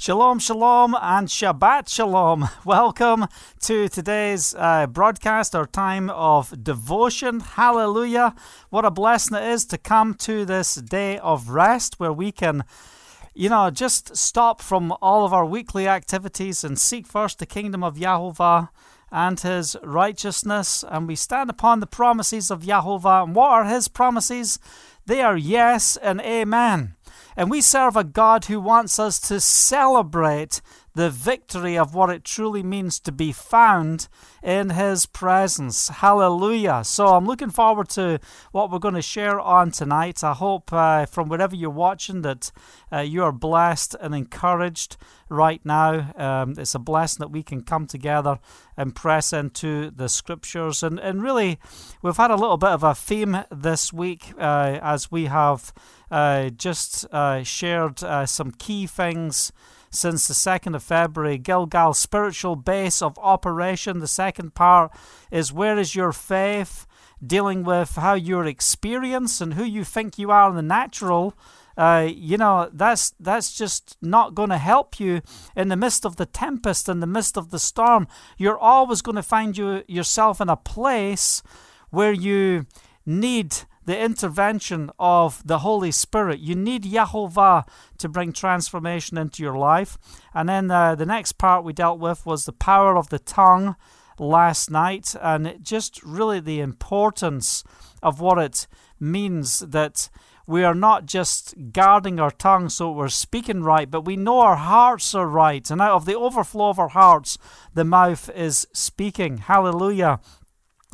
Shalom, shalom, and Shabbat shalom. Welcome to today's uh, broadcast, our time of devotion. Hallelujah. What a blessing it is to come to this day of rest where we can, you know, just stop from all of our weekly activities and seek first the kingdom of Yahovah and his righteousness. And we stand upon the promises of Yahovah. And what are his promises? They are yes and amen. And we serve a God who wants us to celebrate the victory of what it truly means to be found in His presence. Hallelujah. So I'm looking forward to what we're going to share on tonight. I hope uh, from wherever you're watching that uh, you are blessed and encouraged right now. Um, it's a blessing that we can come together and press into the scriptures. And, and really, we've had a little bit of a theme this week uh, as we have uh, just uh, shared uh, some key things since the 2nd of February. Gilgal, spiritual base of operation. The second part is where is your faith? Dealing with how your experience and who you think you are in the natural. Uh, you know that's that's just not going to help you in the midst of the tempest in the midst of the storm you're always going to find you yourself in a place where you need the intervention of the Holy Spirit. You need Yahovah to bring transformation into your life. And then uh, the next part we dealt with was the power of the tongue last night, and just really the importance of what it means that we are not just guarding our tongue so we're speaking right, but we know our hearts are right. And out of the overflow of our hearts, the mouth is speaking. Hallelujah.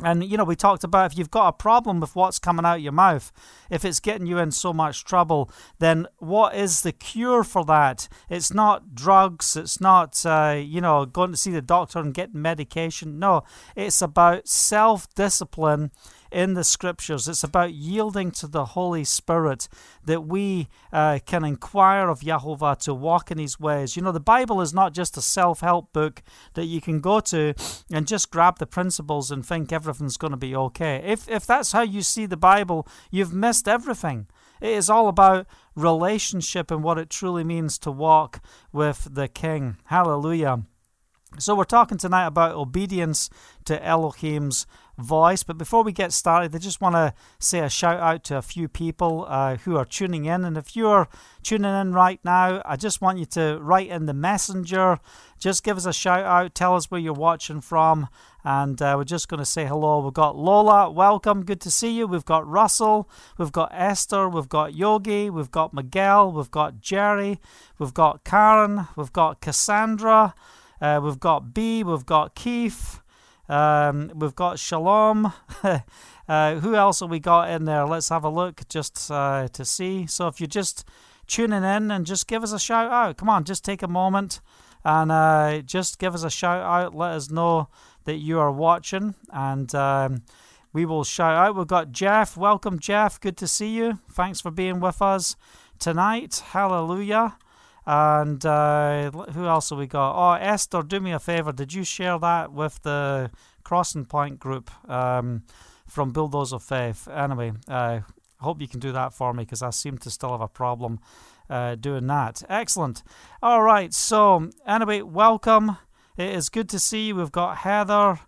And, you know, we talked about if you've got a problem with what's coming out your mouth, if it's getting you in so much trouble, then what is the cure for that? It's not drugs, it's not, uh, you know, going to see the doctor and getting medication. No, it's about self discipline in the scriptures. It's about yielding to the Holy Spirit that we uh, can inquire of Yahovah to walk in His ways. You know, the Bible is not just a self help book that you can go to and just grab the principles and think everything's going to be okay. If, if that's how you see the Bible, you've missed everything. It is all about relationship and what it truly means to walk with the King. Hallelujah. So, we're talking tonight about obedience to Elohim's voice. But before we get started, I just want to say a shout out to a few people uh, who are tuning in. And if you're tuning in right now, I just want you to write in the messenger. Just give us a shout out. Tell us where you're watching from. And uh, we're just going to say hello. We've got Lola, welcome, good to see you. We've got Russell, we've got Esther, we've got Yogi, we've got Miguel, we've got Jerry, we've got Karen, we've got Cassandra, uh, we've got B, we've got Keith, um, we've got Shalom. uh, who else have we got in there? Let's have a look just uh, to see. So if you're just tuning in and just give us a shout out, come on, just take a moment and uh, just give us a shout out. Let us know that you are watching and. Um, we will shout out. We've got Jeff. Welcome, Jeff. Good to see you. Thanks for being with us tonight. Hallelujah. And uh, who else have we got? Oh, Esther, do me a favor. Did you share that with the Crossing Point group um, from of Faith? Anyway, I uh, hope you can do that for me because I seem to still have a problem uh, doing that. Excellent. All right. So, anyway, welcome. It is good to see you. We've got Heather.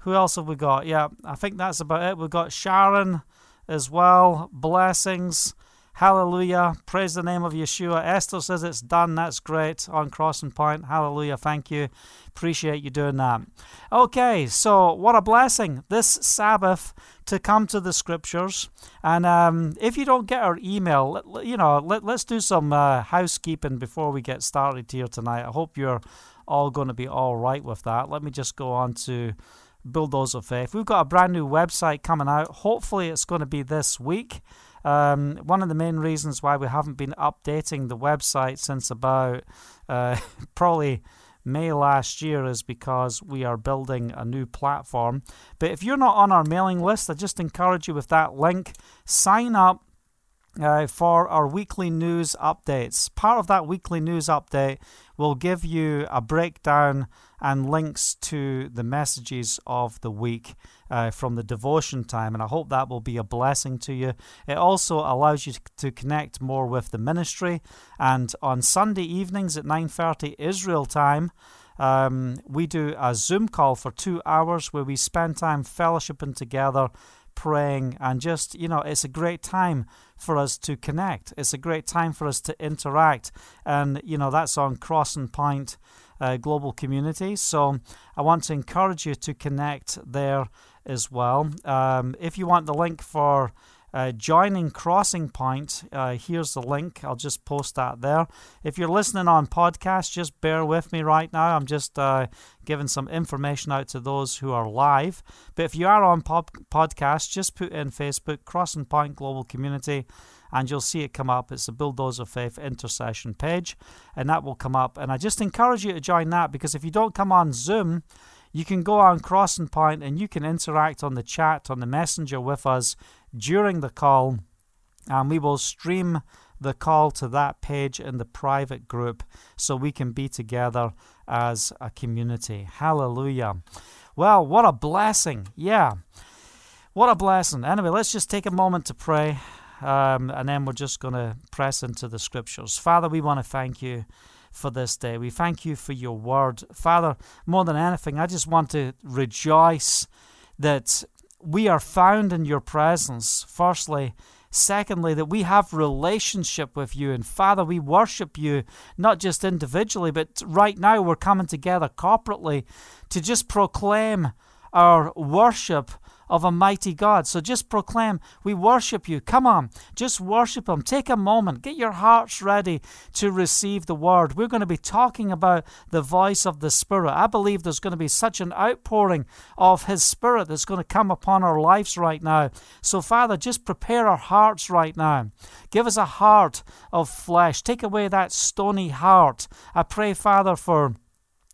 Who else have we got? Yeah, I think that's about it. We've got Sharon as well. Blessings. Hallelujah. Praise the name of Yeshua. Esther says it's done. That's great on Crossing Point. Hallelujah. Thank you. Appreciate you doing that. Okay, so what a blessing this Sabbath to come to the scriptures. And um, if you don't get our email, you know, let, us do some uh, housekeeping before we get started here tonight. I hope you're all going to be all right with that. Let me just go on to Builders of Faith. We've got a brand new website coming out. Hopefully, it's going to be this week. Um, one of the main reasons why we haven't been updating the website since about uh, probably May last year is because we are building a new platform. But if you're not on our mailing list, I just encourage you with that link, sign up. Uh, for our weekly news updates. Part of that weekly news update will give you a breakdown and links to the messages of the week. Uh, from the devotion time, and I hope that will be a blessing to you. It also allows you to connect more with the ministry. And on Sunday evenings at 9:30 Israel time, um, we do a Zoom call for two hours where we spend time fellowshipping together, praying, and just you know, it's a great time for us to connect. It's a great time for us to interact, and you know that's on Crossing Point uh, Global Community. So I want to encourage you to connect there as well. Um, if you want the link for uh, joining Crossing Point, uh, here's the link. I'll just post that there. If you're listening on podcast, just bear with me right now. I'm just uh, giving some information out to those who are live. But if you are on pod- podcast, just put in Facebook Crossing Point Global Community and you'll see it come up. It's the Builders of Faith intercession page, and that will come up. And I just encourage you to join that because if you don't come on Zoom, you can go on Crossing Point and you can interact on the chat, on the messenger with us during the call, and we will stream the call to that page in the private group so we can be together as a community. Hallelujah. Well, what a blessing. Yeah. What a blessing. Anyway, let's just take a moment to pray, um, and then we're just going to press into the scriptures. Father, we want to thank you for this day. We thank you for your word. Father, more than anything, I just want to rejoice that we are found in your presence, firstly. Secondly, that we have relationship with you. And Father, we worship you not just individually, but right now we're coming together corporately to just proclaim our worship of a mighty God. So just proclaim, We worship you. Come on, just worship Him. Take a moment, get your hearts ready to receive the word. We're going to be talking about the voice of the Spirit. I believe there's going to be such an outpouring of His Spirit that's going to come upon our lives right now. So, Father, just prepare our hearts right now. Give us a heart of flesh. Take away that stony heart. I pray, Father, for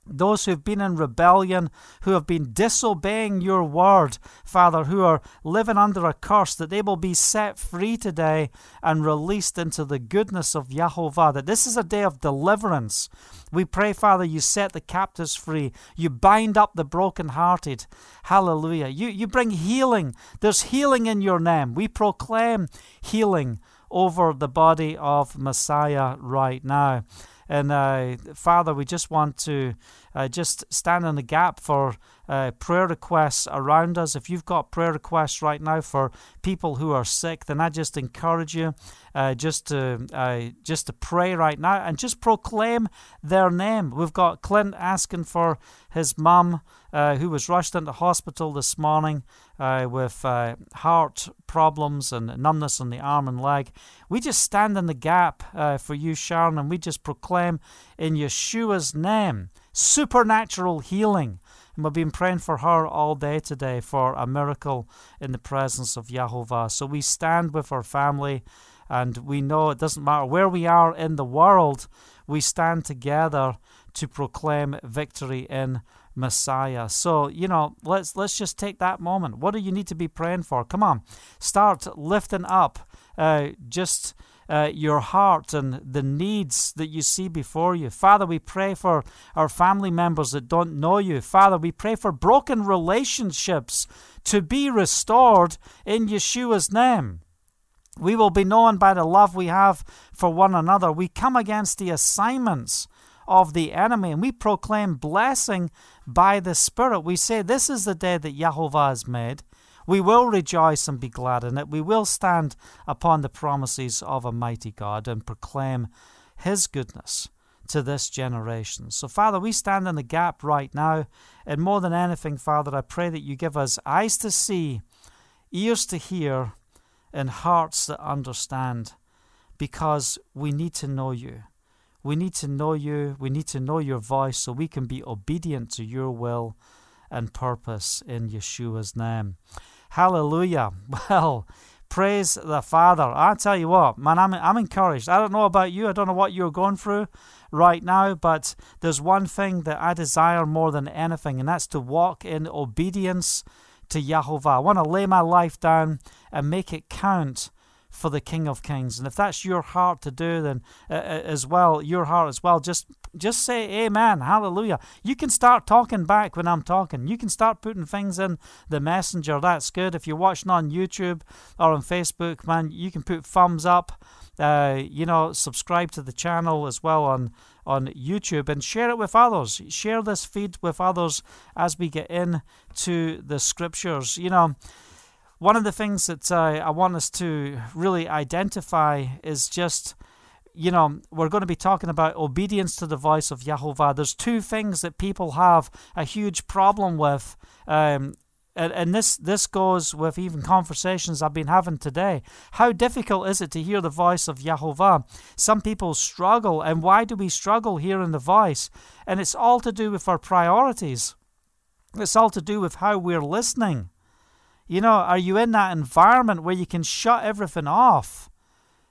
those who've been in rebellion, who have been disobeying your word, Father, who are living under a curse, that they will be set free today and released into the goodness of Yahovah. That this is a day of deliverance. We pray, Father, you set the captives free. You bind up the brokenhearted. Hallelujah. You, you bring healing. There's healing in your name. We proclaim healing over the body of Messiah right now. And uh, Father, we just want to uh, just stand in the gap for uh, prayer requests around us. If you've got prayer requests right now for people who are sick, then I just encourage you uh, just to uh, just to pray right now and just proclaim their name. We've got Clint asking for his mum, uh, who was rushed into hospital this morning uh, with uh, heart problems and numbness in the arm and leg. We just stand in the gap for you, Sharon, and we just proclaim in Yeshua's name supernatural healing. And we've been praying for her all day today for a miracle in the presence of Yahovah. So we stand with her family and we know it doesn't matter where we are in the world, we stand together to proclaim victory in Messiah. So, you know, let's let's just take that moment. What do you need to be praying for? Come on. Start lifting up uh, just uh, your heart and the needs that you see before you. Father, we pray for our family members that don't know you. Father, we pray for broken relationships to be restored in Yeshua's name. We will be known by the love we have for one another. We come against the assignments of the enemy and we proclaim blessing by the Spirit. We say, This is the day that Yahovah has made. We will rejoice and be glad in it. We will stand upon the promises of a mighty God and proclaim His goodness to this generation. So, Father, we stand in the gap right now. And more than anything, Father, I pray that you give us eyes to see, ears to hear, and hearts that understand because we need to know you. We need to know you. We need to know your voice so we can be obedient to your will and purpose in Yeshua's name. Hallelujah. Well, praise the Father. I tell you what, man, I'm, I'm encouraged. I don't know about you. I don't know what you're going through right now, but there's one thing that I desire more than anything, and that's to walk in obedience to Yahovah. I want to lay my life down and make it count for the King of Kings. And if that's your heart to do, then uh, uh, as well, your heart as well, just just say Amen, Hallelujah. You can start talking back when I'm talking. You can start putting things in the messenger. That's good. If you're watching on YouTube or on Facebook, man, you can put thumbs up. Uh, you know, subscribe to the channel as well on on YouTube and share it with others. Share this feed with others as we get into the scriptures. You know, one of the things that uh, I want us to really identify is just, you know, we're going to be talking about obedience to the voice of Yahovah. There's two things that people have a huge problem with. Um, and, and this this goes with even conversations I've been having today. How difficult is it to hear the voice of Yahovah? Some people struggle, and why do we struggle hearing the voice? And it's all to do with our priorities. It's all to do with how we're listening. You know, are you in that environment where you can shut everything off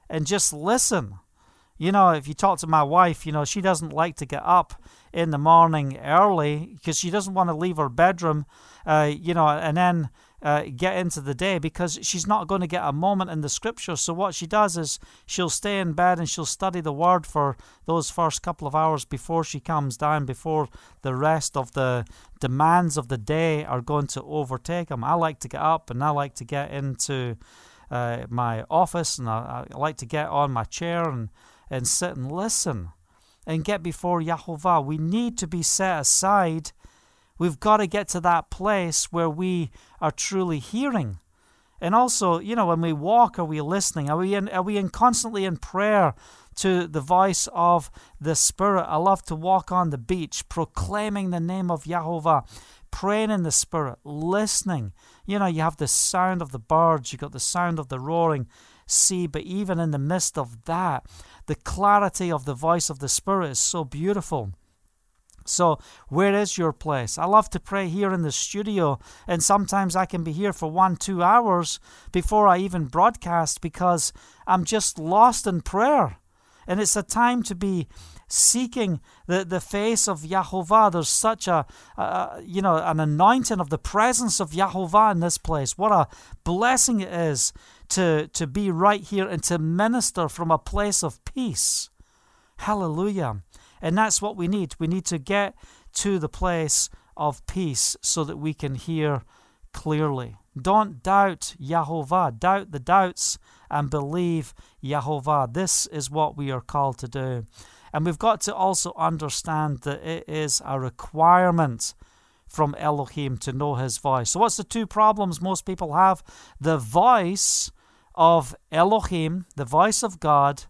and just listen? You know, if you talk to my wife, you know, she doesn't like to get up in the morning early because she doesn't want to leave her bedroom, uh, you know, and then uh, get into the day because she's not going to get a moment in the scripture. So what she does is she'll stay in bed and she'll study the word for those first couple of hours before she comes down, before the rest of the demands of the day are going to overtake them. I like to get up and I like to get into uh, my office and I, I like to get on my chair and and sit and listen and get before Yahovah. We need to be set aside. We've got to get to that place where we are truly hearing. And also, you know, when we walk, are we listening? Are we in, are we in constantly in prayer to the voice of the Spirit? I love to walk on the beach, proclaiming the name of Yahovah, praying in the Spirit, listening. You know, you have the sound of the birds, you got the sound of the roaring sea, but even in the midst of that, the clarity of the voice of the Spirit is so beautiful. So, where is your place? I love to pray here in the studio, and sometimes I can be here for one, two hours before I even broadcast because I'm just lost in prayer. And it's a time to be seeking the, the face of Yahovah. There's such a, you know, an anointing of the presence of Yahovah in this place. What a blessing it is to, to be right here and to minister from a place of peace. Hallelujah. And that's what we need. We need to get to the place of peace so that we can hear clearly. Don't doubt Yahovah. Doubt the doubts and believe Yahovah. This is what we are called to do. And we've got to also understand that it is a requirement from Elohim to know his voice. So, what's the two problems most people have? The voice of Elohim, the voice of God,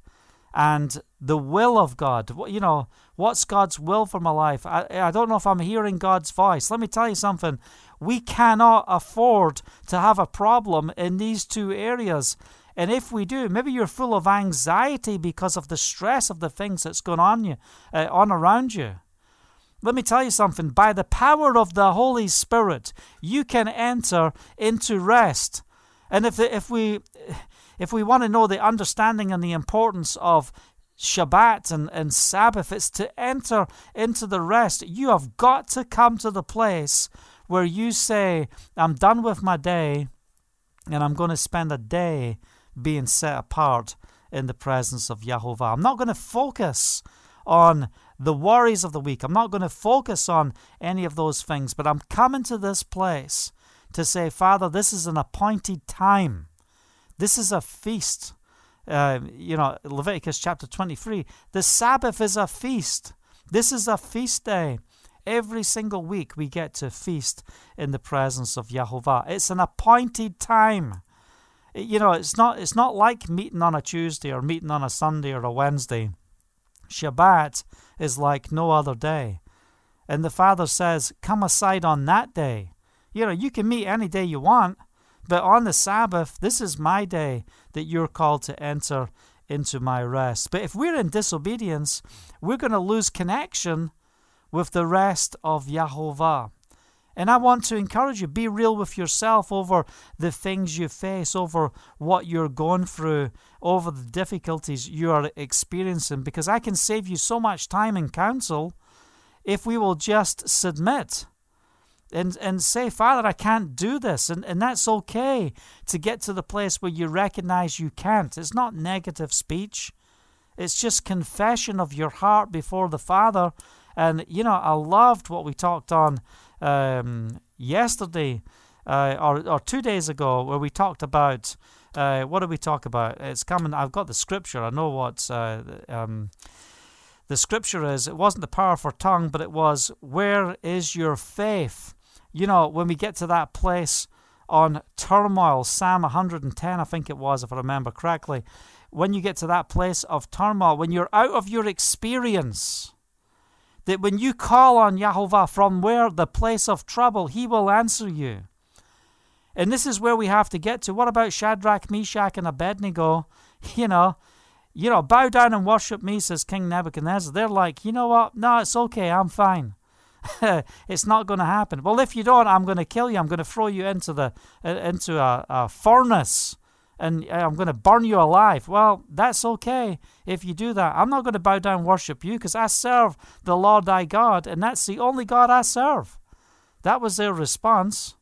and the will of God. You know, what's God's will for my life? I, I don't know if I'm hearing God's voice. Let me tell you something. We cannot afford to have a problem in these two areas. And if we do, maybe you're full of anxiety because of the stress of the things that's going on you, uh, on around you. Let me tell you something. By the power of the Holy Spirit, you can enter into rest. And if, the, if we if we want to know the understanding and the importance of Shabbat and, and Sabbath, it's to enter into the rest. You have got to come to the place where you say, I'm done with my day and I'm going to spend a day being set apart in the presence of Yahovah. I'm not going to focus on the worries of the week. I'm not going to focus on any of those things, but I'm coming to this place to say, Father, this is an appointed time. This is a feast. Uh, you know, Leviticus chapter 23. The Sabbath is a feast. This is a feast day. Every single week we get to feast in the presence of Yahovah. It's an appointed time. You know, it's not it's not like meeting on a Tuesday or meeting on a Sunday or a Wednesday. Shabbat is like no other day. And the Father says, Come aside on that day you know, you can meet any day you want, but on the Sabbath, this is my day that you're called to enter into my rest. But if we're in disobedience, we're going to lose connection with the rest of Yahovah. And I want to encourage you be real with yourself over the things you face, over what you're going through, over the difficulties you are experiencing, because I can save you so much time and counsel if we will just submit and, and say, Father, I can't do this. And, and that's okay to get to the place where you recognize you can't. It's not negative speech, it's just confession of your heart before the Father. And, you know, I loved what we talked on um, yesterday uh, or, or two days ago where we talked about. Uh, what did we talk about? It's coming. I've got the scripture. I know what uh, um, the scripture is. It wasn't the power for tongue, but it was, Where is your faith? You know, when we get to that place on turmoil, Psalm 110, I think it was, if I remember correctly, when you get to that place of turmoil, when you're out of your experience, that when you call on Yahovah from where the place of trouble, He will answer you. And this is where we have to get to. What about Shadrach, Meshach, and Abednego? You know, you know, bow down and worship me, says King Nebuchadnezzar. They're like, you know what? No, it's okay. I'm fine. it's not going to happen. Well, if you don't, I'm going to kill you. I'm going to throw you into the uh, into a, a furnace, and uh, I'm going to burn you alive. Well, that's okay if you do that. I'm not going to bow down worship you because I serve the Lord thy God, and that's the only God I serve. That was their response.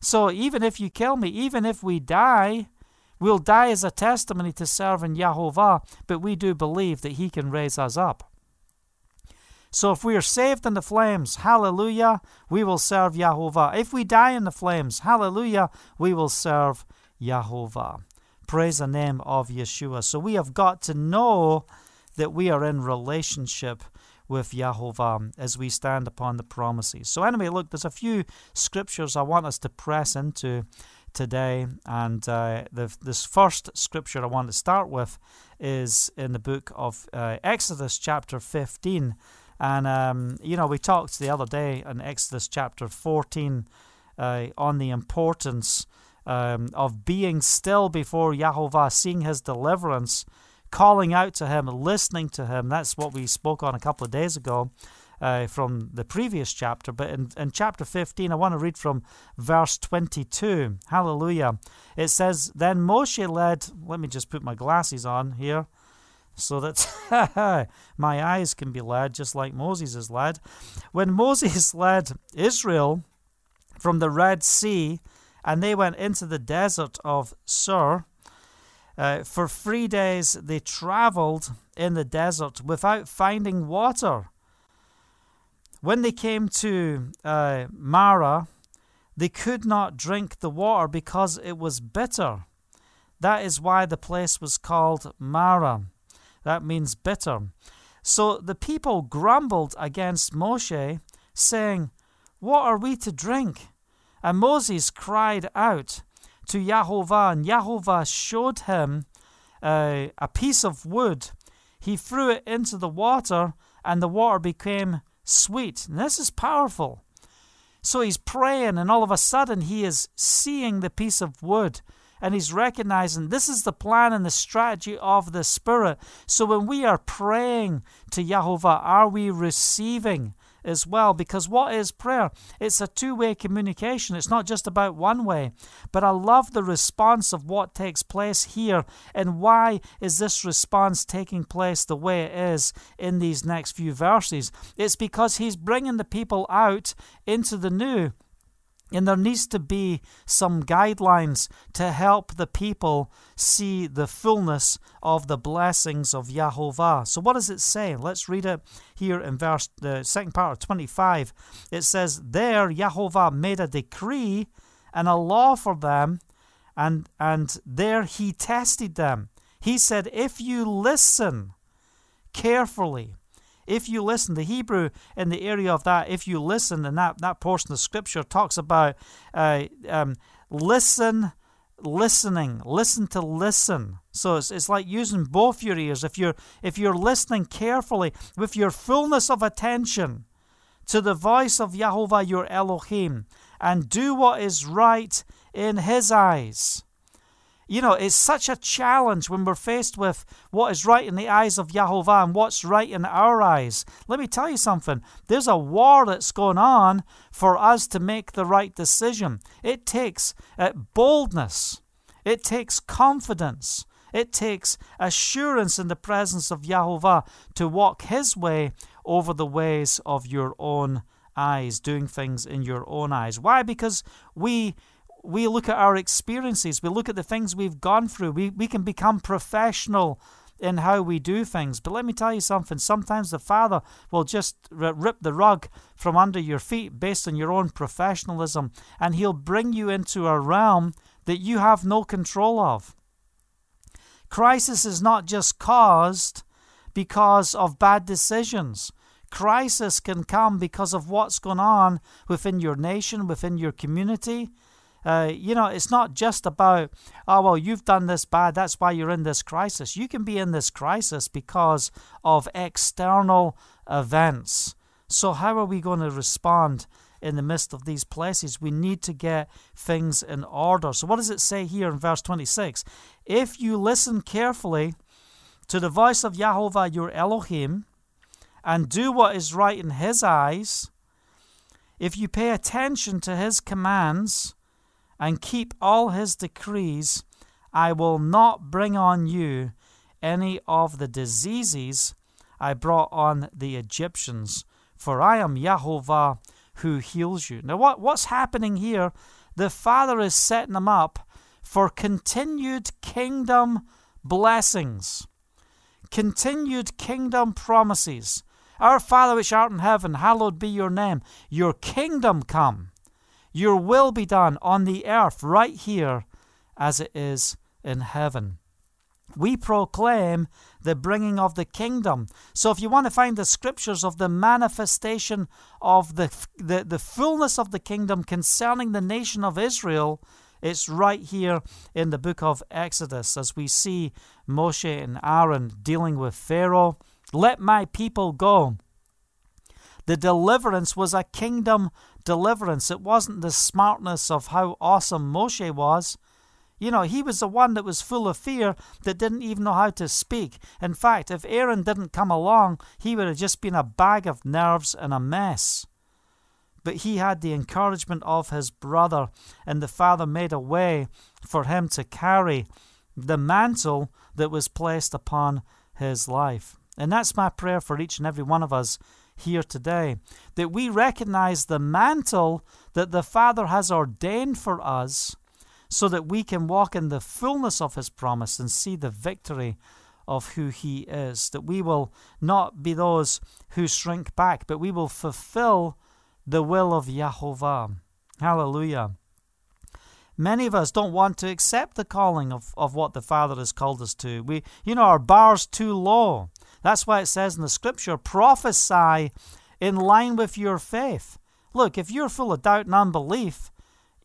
So even if you kill me, even if we die, we'll die as a testimony to serving Yahovah, but we do believe that He can raise us up. So if we are saved in the flames, hallelujah, we will serve Yahovah. If we die in the flames, hallelujah, we will serve Yahovah. Praise the name of Yeshua. So we have got to know that we are in relationship with Yahovah as we stand upon the promises. So anyway, look, there's a few scriptures I want us to press into today. And uh, the, this first scripture I want to start with is in the book of uh, Exodus, chapter 15. And, um, you know, we talked the other day in Exodus chapter 14 uh, on the importance um, of being still before Yahovah, seeing his deliverance, calling out to him, listening to him. That's what we spoke on a couple of days ago. Uh, from the previous chapter, but in, in chapter 15, I want to read from verse 22. Hallelujah. It says, Then Moshe led, let me just put my glasses on here so that my eyes can be led just like Moses is led. When Moses led Israel from the Red Sea and they went into the desert of Shur, uh, for three days they traveled in the desert without finding water. When they came to uh, Marah, they could not drink the water because it was bitter. That is why the place was called Marah. That means bitter. So the people grumbled against Moshe, saying, What are we to drink? And Moses cried out to Yahovah, and Yahovah showed him uh, a piece of wood. He threw it into the water, and the water became sweet. And this is powerful. So he's praying, and all of a sudden he is seeing the piece of wood and he's recognizing this is the plan and the strategy of the Spirit. So when we are praying to Yahovah, are we receiving as well? Because what is prayer? It's a two way communication, it's not just about one way. But I love the response of what takes place here and why is this response taking place the way it is in these next few verses. It's because he's bringing the people out into the new. And there needs to be some guidelines to help the people see the fullness of the blessings of Yahovah. So, what does it say? Let's read it here in verse the second part of 25. It says, There Yahovah made a decree and a law for them, and, and there he tested them. He said, If you listen carefully, if you listen, the Hebrew in the area of that, if you listen, and that, that portion of Scripture talks about uh, um, listen, listening, listen to listen. So it's, it's like using both your ears. If you're if you're listening carefully with your fullness of attention to the voice of Yahovah your Elohim, and do what is right in His eyes you know, it's such a challenge when we're faced with what is right in the eyes of Yahovah and what's right in our eyes. Let me tell you something. There's a war that's going on for us to make the right decision. It takes uh, boldness, it takes confidence, it takes assurance in the presence of Yahovah to walk His way over the ways of your own eyes, doing things in your own eyes. Why? Because we we look at our experiences, we look at the things we've gone through, we, we can become professional in how we do things. But let me tell you something sometimes the Father will just rip the rug from under your feet based on your own professionalism, and He'll bring you into a realm that you have no control of. Crisis is not just caused because of bad decisions. Crisis can come because of what's going on within your nation, within your community, uh, you know, it's not just about, oh, well, you've done this bad, that's why you're in this crisis. You can be in this crisis because of external events. So, how are we going to respond in the midst of these places? We need to get things in order. So, what does it say here in verse 26? If you listen carefully to the voice of Yahovah your Elohim and do what is right in his eyes, if you pay attention to his commands, and keep all his decrees, I will not bring on you any of the diseases I brought on the Egyptians, for I am Yahovah who heals you. Now, what, what's happening here? The Father is setting them up for continued kingdom blessings, continued kingdom promises. Our Father which art in heaven, hallowed be your name. Your kingdom come. Your will be done on the earth right here as it is in heaven. We proclaim the bringing of the kingdom. So, if you want to find the scriptures of the manifestation of the, the, the fullness of the kingdom concerning the nation of Israel, it's right here in the book of Exodus as we see Moshe and Aaron dealing with Pharaoh. Let my people go. The deliverance was a kingdom deliverance. It wasn't the smartness of how awesome Moshe was. You know, he was the one that was full of fear that didn't even know how to speak. In fact, if Aaron didn't come along, he would have just been a bag of nerves and a mess. But he had the encouragement of his brother, and the father made a way for him to carry the mantle that was placed upon his life. And that's my prayer for each and every one of us here today. That we recognize the mantle that the Father has ordained for us so that we can walk in the fullness of His promise and see the victory of who He is. That we will not be those who shrink back, but we will fulfill the will of Yahovah. Hallelujah. Many of us don't want to accept the calling of, of what the Father has called us to. We, you know, our bar's too low. That's why it says in the scripture, prophesy in line with your faith. Look, if you're full of doubt and unbelief,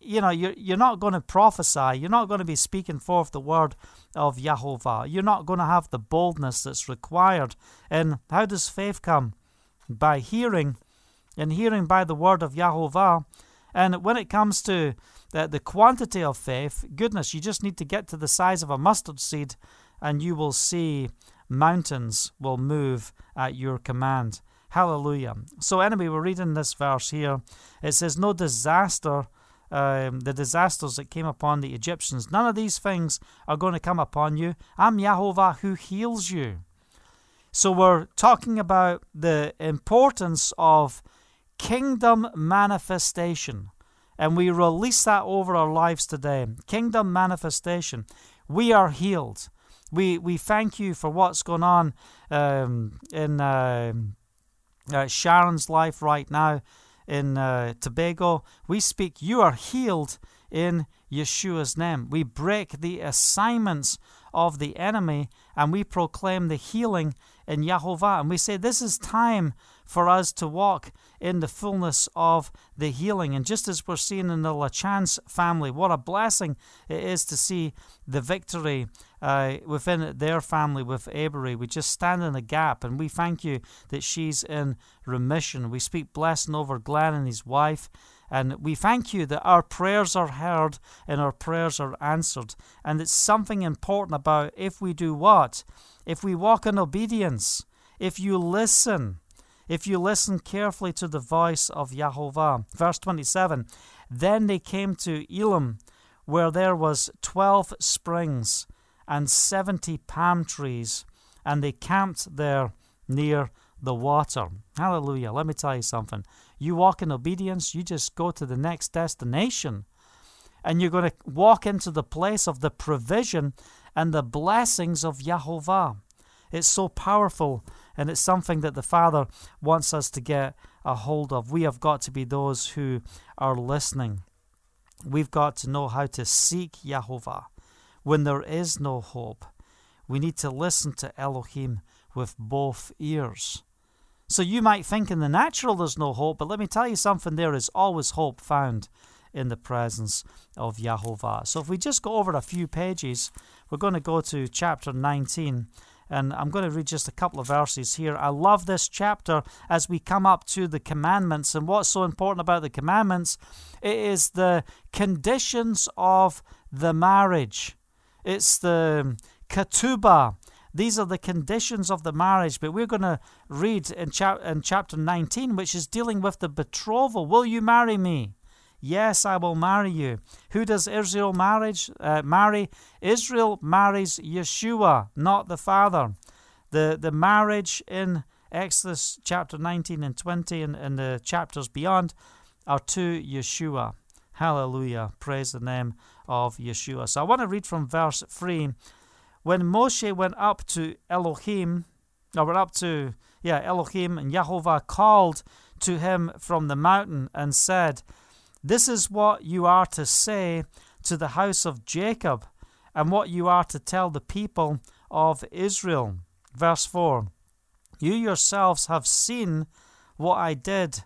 you know, you're, you're not going to prophesy. You're not going to be speaking forth the word of Yahovah. You're not going to have the boldness that's required. And how does faith come? By hearing, and hearing by the word of Yahovah. And when it comes to the, the quantity of faith, goodness, you just need to get to the size of a mustard seed, and you will see mountains will move at your command. Hallelujah. So, anyway, we're reading this verse here. It says, No disaster, um, the disasters that came upon the Egyptians, none of these things are going to come upon you. I'm Yahovah who heals you. So, we're talking about the importance of kingdom manifestation. And we release that over our lives today. Kingdom manifestation. We are healed. We we thank you for what's going on um, in uh, uh, Sharon's life right now in uh, Tobago. We speak, you are healed in Yeshua's name. We break the assignments of the enemy and we proclaim the healing in Yahovah. And we say, This is time for us to walk in the fullness of the healing. And just as we're seeing in the LaChance family, what a blessing it is to see the victory uh, within their family with Avery. We just stand in the gap and we thank you that she's in remission. We speak blessing over Glenn and his wife. And we thank you that our prayers are heard and our prayers are answered. And it's something important about if we do what? If we walk in obedience, if you listen, if you listen carefully to the voice of Yahovah. Verse 27 Then they came to Elim, where there was twelve springs and seventy palm trees, and they camped there near the water. Hallelujah. Let me tell you something. You walk in obedience, you just go to the next destination. And you're going to walk into the place of the provision and the blessings of Yahovah. It's so powerful, and it's something that the Father wants us to get a hold of. We have got to be those who are listening. We've got to know how to seek Yahovah when there is no hope. We need to listen to Elohim with both ears. So you might think in the natural there's no hope, but let me tell you something there is always hope found in the presence of Yahovah. So if we just go over a few pages, we're going to go to chapter 19 and I'm going to read just a couple of verses here. I love this chapter as we come up to the commandments. And what's so important about the commandments? It is the conditions of the marriage. It's the ketubah, these are the conditions of the marriage, but we're going to read in, in chapter 19, which is dealing with the betrothal. Will you marry me? Yes, I will marry you. Who does Israel marriage, uh, marry? Israel marries Yeshua, not the Father. The, the marriage in Exodus chapter 19 and 20 and, and the chapters beyond are to Yeshua. Hallelujah. Praise the name of Yeshua. So I want to read from verse 3 when Moshe went up to Elohim, or went up to, yeah, Elohim, and Yahovah called to him from the mountain and said, This is what you are to say to the house of Jacob, and what you are to tell the people of Israel. Verse 4 You yourselves have seen what I did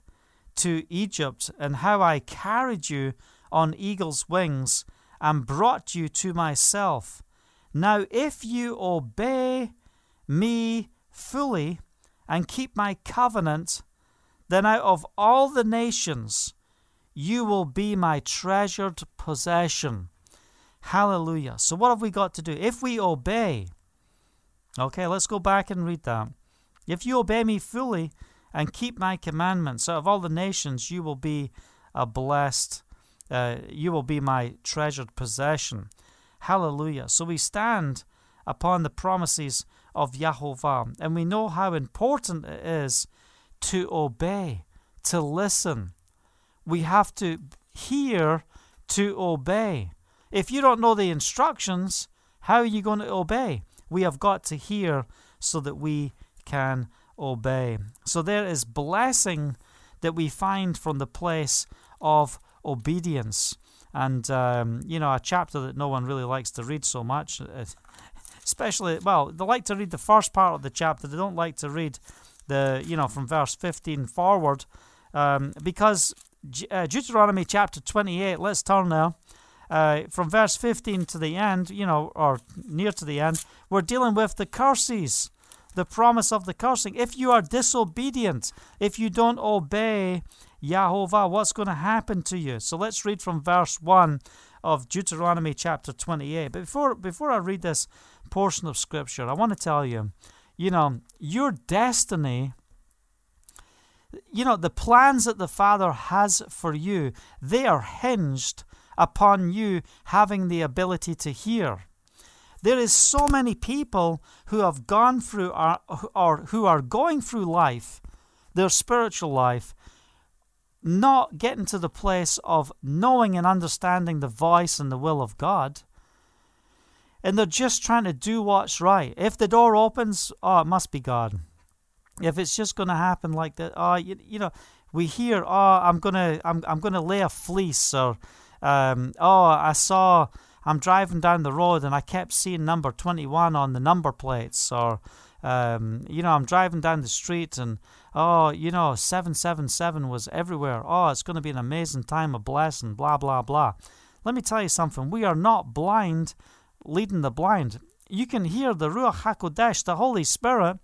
to Egypt, and how I carried you on eagle's wings and brought you to myself. Now, if you obey me fully and keep my covenant, then out of all the nations you will be my treasured possession. Hallelujah. So, what have we got to do? If we obey, okay, let's go back and read that. If you obey me fully and keep my commandments, out of all the nations you will be a blessed, uh, you will be my treasured possession. Hallelujah. So we stand upon the promises of Yahovah, and we know how important it is to obey, to listen. We have to hear to obey. If you don't know the instructions, how are you going to obey? We have got to hear so that we can obey. So there is blessing that we find from the place of obedience and um, you know a chapter that no one really likes to read so much uh, especially well they like to read the first part of the chapter they don't like to read the you know from verse 15 forward um, because deuteronomy chapter 28 let's turn now uh, from verse 15 to the end you know or near to the end we're dealing with the curses the promise of the cursing if you are disobedient if you don't obey Yahovah, what's going to happen to you? So let's read from verse 1 of Deuteronomy chapter 28. But before, before I read this portion of scripture, I want to tell you, you know, your destiny, you know, the plans that the Father has for you, they are hinged upon you having the ability to hear. There is so many people who have gone through or, or who are going through life, their spiritual life, not getting to the place of knowing and understanding the voice and the will of God. And they're just trying to do what's right. If the door opens, oh, it must be God. If it's just going to happen like that, oh, you, you know, we hear, oh, I'm gonna, I'm, I'm gonna lay a fleece, or, um, oh, I saw, I'm driving down the road and I kept seeing number 21 on the number plates, or, um, you know, I'm driving down the street and oh, you know, 777 was everywhere. Oh, it's going to be an amazing time of blessing, blah, blah, blah. Let me tell you something. We are not blind leading the blind. You can hear the Ruach HaKodesh, the Holy Spirit,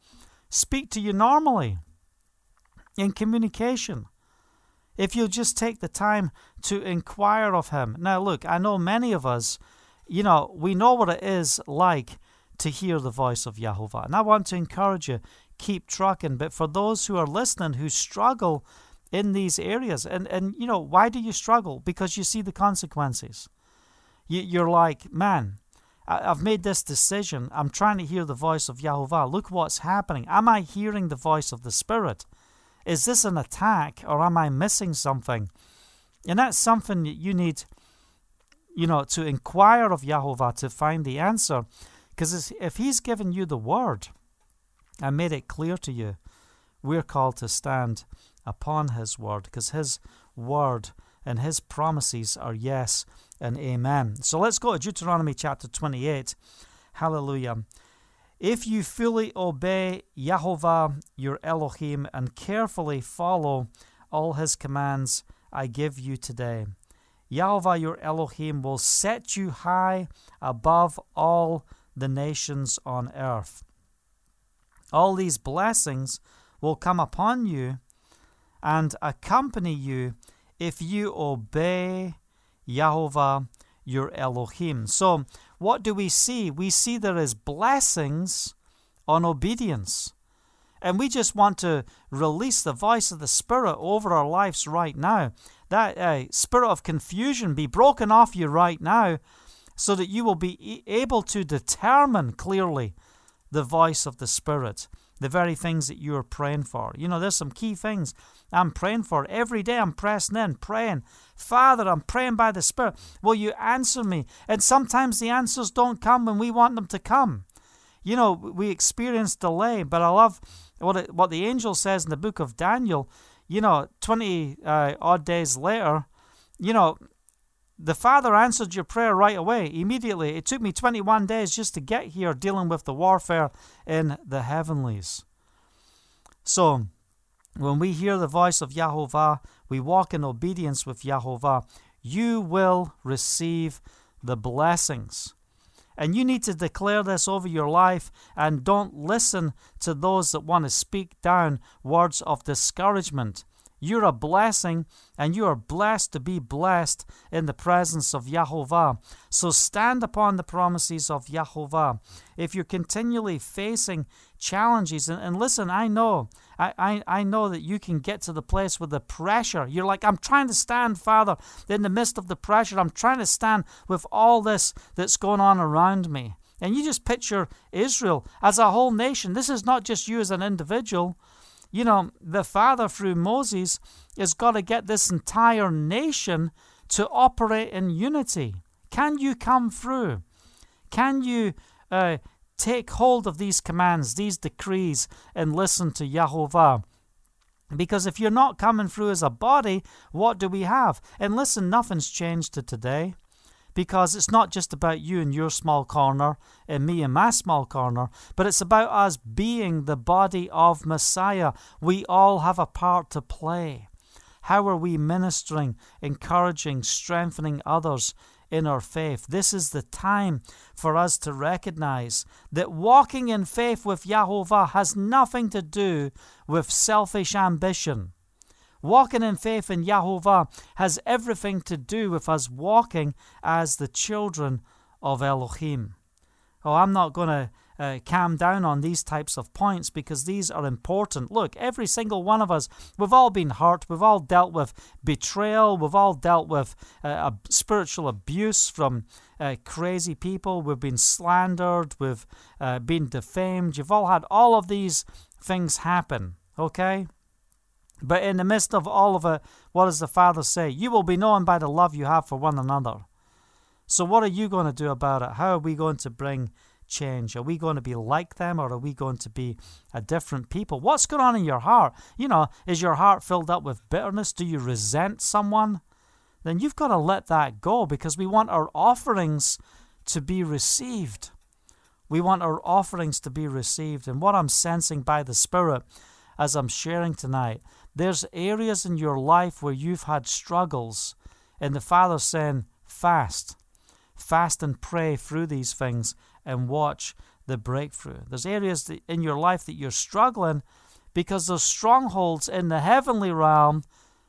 speak to you normally in communication. If you'll just take the time to inquire of Him. Now, look, I know many of us, you know, we know what it is like to hear the voice of Yahovah. And I want to encourage you keep trucking. But for those who are listening who struggle in these areas, and, and you know, why do you struggle? Because you see the consequences. You, you're like, man, I've made this decision. I'm trying to hear the voice of Yahovah. Look what's happening. Am I hearing the voice of the Spirit? Is this an attack or am I missing something? And that's something that you need, you know, to inquire of Yahovah to find the answer. Because if He's given you the word and made it clear to you, we're called to stand upon His word because His word and His promises are yes and amen. So let's go to Deuteronomy chapter 28. Hallelujah. If you fully obey Yahovah your Elohim and carefully follow all his commands I give you today, Yahovah your Elohim will set you high above all the nations on earth. All these blessings will come upon you and accompany you if you obey Yahovah your Elohim. So, what do we see? We see there is blessings on obedience. And we just want to release the voice of the Spirit over our lives right now. That uh, spirit of confusion be broken off you right now so that you will be able to determine clearly the voice of the Spirit the very things that you are praying for. You know, there's some key things I'm praying for. Every day I'm pressing in, praying. Father, I'm praying by the Spirit. Will you answer me? And sometimes the answers don't come when we want them to come. You know, we experience delay, but I love what, it, what the angel says in the book of Daniel. You know, 20 uh, odd days later, you know, the Father answered your prayer right away, immediately. It took me 21 days just to get here dealing with the warfare in the heavenlies. So, when we hear the voice of Yahovah, we walk in obedience with Yahovah, you will receive the blessings. And you need to declare this over your life and don't listen to those that want to speak down words of discouragement. You're a blessing, and you are blessed to be blessed in the presence of Yahovah. So stand upon the promises of Yahovah. If you're continually facing challenges, and, and listen, I know, I, I, I know that you can get to the place with the pressure. You're like, I'm trying to stand, Father, in the midst of the pressure. I'm trying to stand with all this that's going on around me. And you just picture Israel as a whole nation. This is not just you as an individual. You know, the Father through Moses has got to get this entire nation to operate in unity. Can you come through? Can you uh, take hold of these commands, these decrees, and listen to Yahovah? Because if you're not coming through as a body, what do we have? And listen, nothing's changed to today because it's not just about you and your small corner and me and my small corner, but it's about us being the body of Messiah. We all have a part to play. How are we ministering, encouraging, strengthening others in our faith? This is the time for us to recognize that walking in faith with Yahovah has nothing to do with selfish ambition. Walking in faith in Yahovah has everything to do with us walking as the children of Elohim. Oh, I'm not going to uh, calm down on these types of points because these are important. Look, every single one of us, we've all been hurt. We've all dealt with betrayal. We've all dealt with uh, spiritual abuse from uh, crazy people. We've been slandered. We've uh, been defamed. You've all had all of these things happen, okay? But in the midst of all of it, what does the Father say? You will be known by the love you have for one another. So, what are you going to do about it? How are we going to bring change? Are we going to be like them or are we going to be a different people? What's going on in your heart? You know, is your heart filled up with bitterness? Do you resent someone? Then you've got to let that go because we want our offerings to be received. We want our offerings to be received. And what I'm sensing by the Spirit as I'm sharing tonight there's areas in your life where you've had struggles, and the Father's saying, fast. Fast and pray through these things and watch the breakthrough. There's areas in your life that you're struggling because there's strongholds in the heavenly realm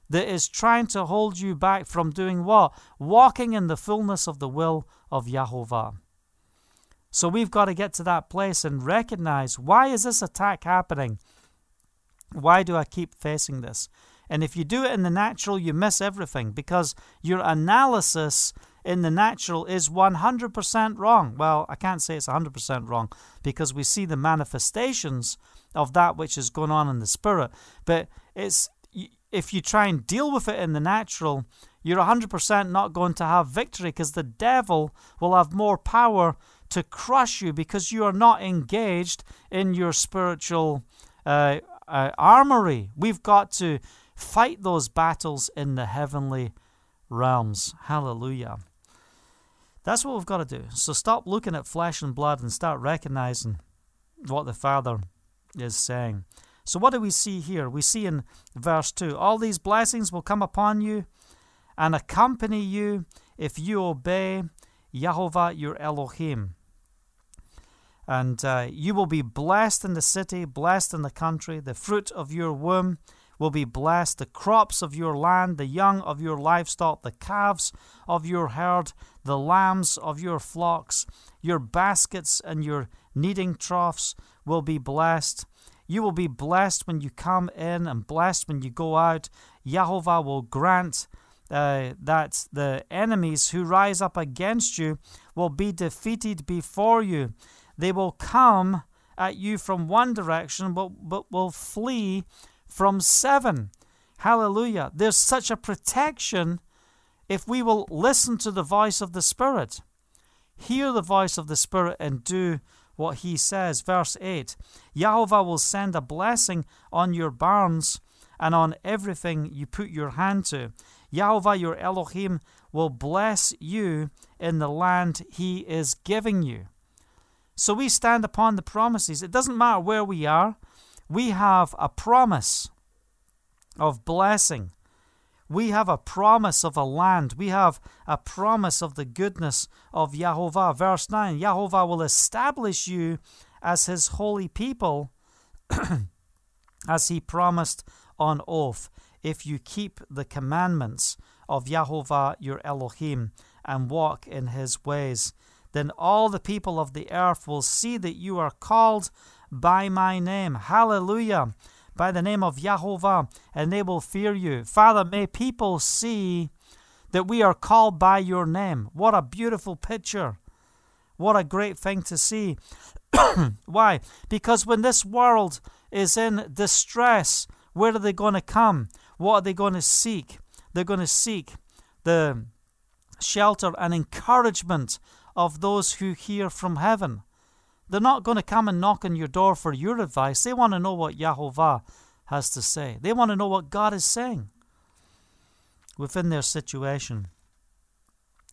that is trying to hold you back from doing what? Walking in the fullness of the will of Yahovah. So we've got to get to that place and recognize why is this attack happening? Why do I keep facing this? And if you do it in the natural, you miss everything because your analysis in the natural is 100% wrong. Well, I can't say it's 100% wrong because we see the manifestations of that which is going on in the spirit. But it's if you try and deal with it in the natural, you're 100% not going to have victory because the devil will have more power to crush you because you are not engaged in your spiritual uh, uh, armory. We've got to fight those battles in the heavenly realms. Hallelujah. That's what we've got to do. So stop looking at flesh and blood and start recognizing what the Father is saying. So, what do we see here? We see in verse 2 All these blessings will come upon you and accompany you if you obey Yahovah your Elohim. And uh, you will be blessed in the city, blessed in the country. The fruit of your womb will be blessed. The crops of your land, the young of your livestock, the calves of your herd, the lambs of your flocks, your baskets and your kneading troughs will be blessed. You will be blessed when you come in and blessed when you go out. Yahovah will grant uh, that the enemies who rise up against you will be defeated before you. They will come at you from one direction, but, but will flee from seven. Hallelujah. There's such a protection if we will listen to the voice of the Spirit. Hear the voice of the Spirit and do what he says. Verse 8 Jehovah will send a blessing on your barns and on everything you put your hand to. Jehovah your Elohim will bless you in the land he is giving you. So we stand upon the promises. It doesn't matter where we are, we have a promise of blessing. We have a promise of a land. We have a promise of the goodness of Yahovah. Verse 9 Yahovah will establish you as his holy people, as he promised on oath, if you keep the commandments of Yahovah your Elohim and walk in his ways then all the people of the earth will see that you are called by my name. Hallelujah. By the name of Jehovah, and they will fear you. Father, may people see that we are called by your name. What a beautiful picture. What a great thing to see. Why? Because when this world is in distress, where are they going to come? What are they going to seek? They're going to seek the shelter and encouragement of those who hear from heaven. They're not going to come and knock on your door for your advice. They want to know what Yahovah has to say. They want to know what God is saying within their situation.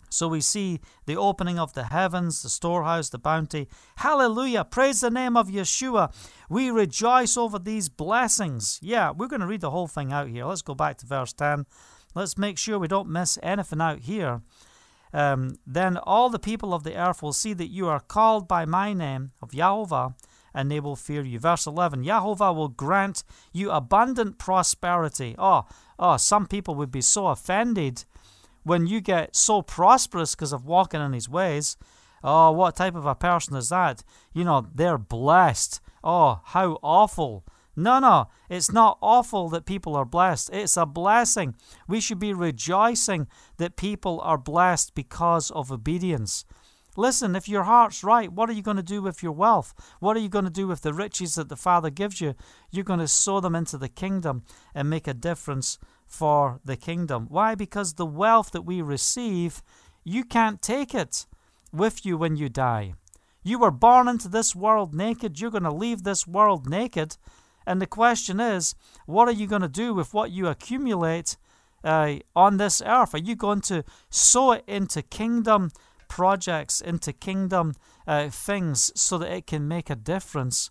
So we see the opening of the heavens, the storehouse, the bounty. Hallelujah. Praise the name of Yeshua. We rejoice over these blessings. Yeah, we're going to read the whole thing out here. Let's go back to verse 10. Let's make sure we don't miss anything out here. Um, then all the people of the earth will see that you are called by my name of Yahovah, and they will fear you. Verse 11 Yahovah will grant you abundant prosperity. Oh, oh, some people would be so offended when you get so prosperous because of walking in his ways. Oh, what type of a person is that? You know, they're blessed. Oh, how awful. No, no, it's not awful that people are blessed. It's a blessing. We should be rejoicing that people are blessed because of obedience. Listen, if your heart's right, what are you going to do with your wealth? What are you going to do with the riches that the Father gives you? You're going to sow them into the kingdom and make a difference for the kingdom. Why? Because the wealth that we receive, you can't take it with you when you die. You were born into this world naked. You're going to leave this world naked. And the question is, what are you going to do with what you accumulate uh, on this earth? Are you going to sow it into kingdom projects, into kingdom uh, things, so that it can make a difference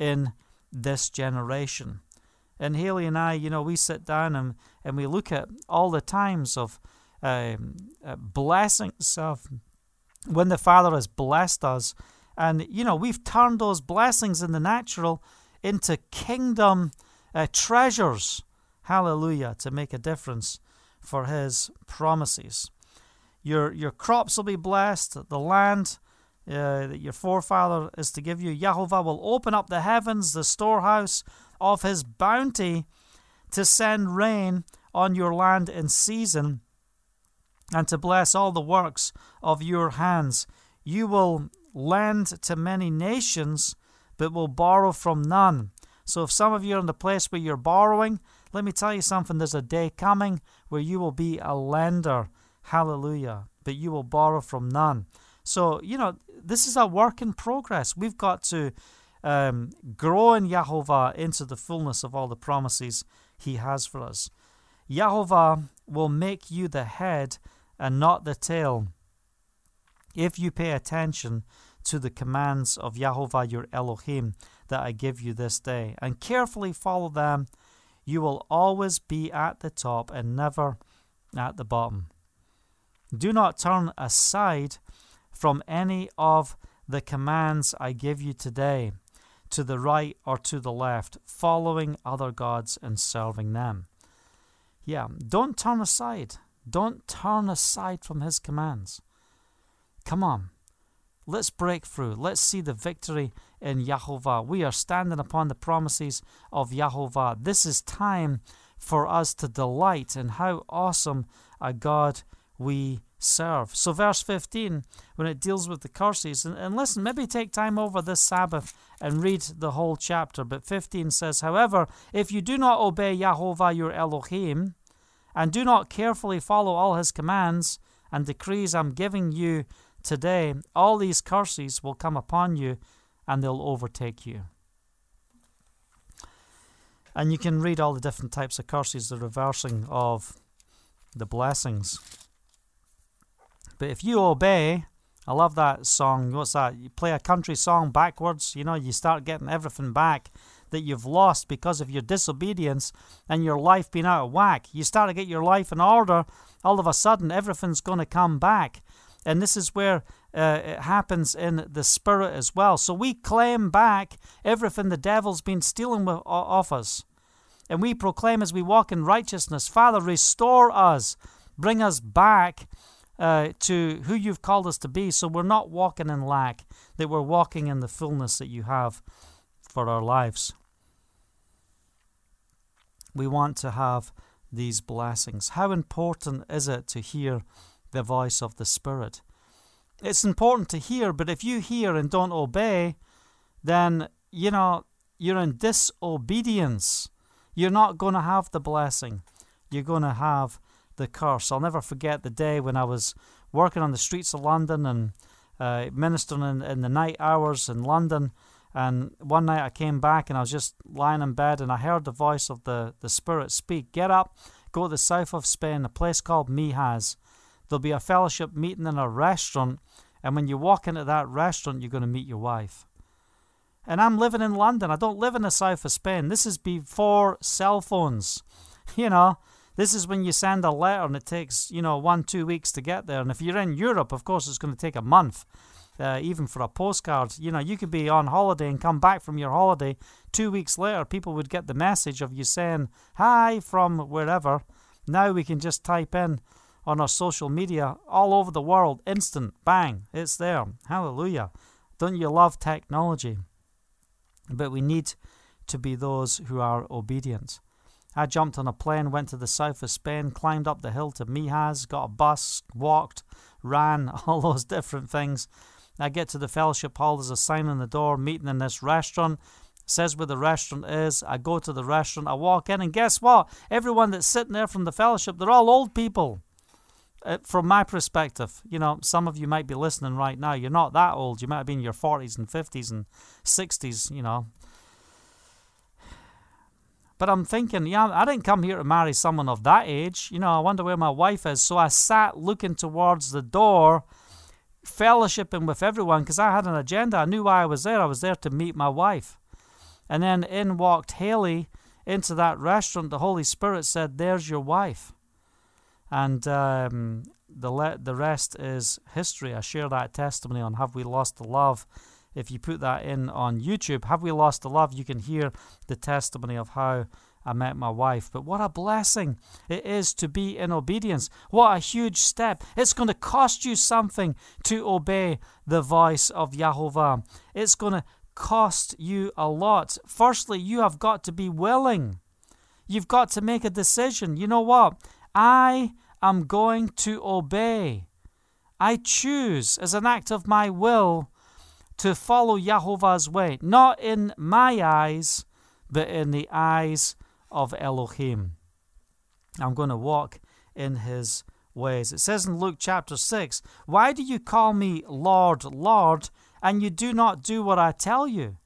in this generation? And Haley and I, you know, we sit down and, and we look at all the times of um, uh, blessings of when the Father has blessed us. And, you know, we've turned those blessings in the natural into kingdom uh, treasures. Hallelujah, to make a difference for his promises. Your, your crops will be blessed, the land uh, that your forefather is to give you. Yahovah will open up the heavens, the storehouse of his bounty, to send rain on your land in season and to bless all the works of your hands. You will lend to many nations, but will borrow from none. So if some of you are in the place where you're borrowing, let me tell you something. There's a day coming where you will be a lender. Hallelujah. But you will borrow from none. So, you know, this is a work in progress. We've got to um, grow in Yahovah into the fullness of all the promises He has for us. Yahovah will make you the head and not the tail if you pay attention to the commands of Yahovah your Elohim that I give you this day and carefully follow them, you will always be at the top and never at the bottom. Do not turn aside from any of the commands I give you today to the right or to the left, following other gods and serving them. Yeah, don't turn aside. Don't turn aside from his commands. Come on. Let's break through. Let's see the victory in Yahovah. We are standing upon the promises of Yahovah. This is time for us to delight in how awesome a God we serve. So, verse 15, when it deals with the curses, and, and listen, maybe take time over this Sabbath and read the whole chapter. But 15 says, However, if you do not obey Yahovah your Elohim, and do not carefully follow all his commands and decrees I'm giving you today, all these curses will come upon you and they'll overtake you. And you can read all the different types of curses, the reversing of the blessings. But if you obey, I love that song. What's that? You play a country song backwards, you know, you start getting everything back that you've lost because of your disobedience and your life being out of whack. You start to get your life in order, all of a sudden everything's going to come back. And this is where uh, it happens in the spirit as well. So we claim back everything the devil's been stealing off us. And we proclaim as we walk in righteousness, Father, restore us, bring us back uh, to who you've called us to be. So we're not walking in lack, that we're walking in the fullness that you have for our lives. We want to have these blessings. How important is it to hear the voice of the Spirit? It's important to hear, but if you hear and don't obey, then, you know, you're in disobedience. You're not going to have the blessing. You're going to have the curse. I'll never forget the day when I was working on the streets of London and uh, ministering in, in the night hours in London. And one night I came back and I was just lying in bed and I heard the voice of the, the Spirit speak Get up, go to the south of Spain, a place called Mijas. There'll be a fellowship meeting in a restaurant. And when you walk into that restaurant, you're going to meet your wife. And I'm living in London. I don't live in the south of Spain. This is before cell phones. You know, this is when you send a letter and it takes, you know, one, two weeks to get there. And if you're in Europe, of course, it's going to take a month, uh, even for a postcard. You know, you could be on holiday and come back from your holiday. Two weeks later, people would get the message of you saying, hi from wherever. Now we can just type in on our social media all over the world, instant, bang, it's there. Hallelujah. Don't you love technology? But we need to be those who are obedient. I jumped on a plane, went to the south of Spain, climbed up the hill to Mijas, got a bus, walked, ran, all those different things. I get to the fellowship hall, there's a sign on the door, meeting in this restaurant. Says where the restaurant is. I go to the restaurant, I walk in, and guess what? Everyone that's sitting there from the fellowship, they're all old people. Uh, from my perspective, you know, some of you might be listening right now. You're not that old. You might have been in your 40s and 50s and 60s, you know, but I'm thinking, yeah, I didn't come here to marry someone of that age. You know, I wonder where my wife is. So I sat looking towards the door, fellowshipping with everyone because I had an agenda. I knew why I was there. I was there to meet my wife. And then in walked Haley into that restaurant. The Holy Spirit said, There's your wife. And um, the, le- the rest is history. I share that testimony on Have We Lost the Love? if you put that in on YouTube, Have We Lost the Love? You can hear the testimony of how I met my wife. But what a blessing it is to be in obedience. What a huge step. It's going to cost you something to obey the voice of Yahovah. It's going to cost you a lot. Firstly, you have got to be willing. You've got to make a decision. You know what? I am going to obey. I choose as an act of my will to follow Yahovah's way, not in my eyes, but in the eyes of Elohim. I'm going to walk in his ways. It says in Luke chapter 6, Why do you call me Lord, Lord, and you do not do what I tell you?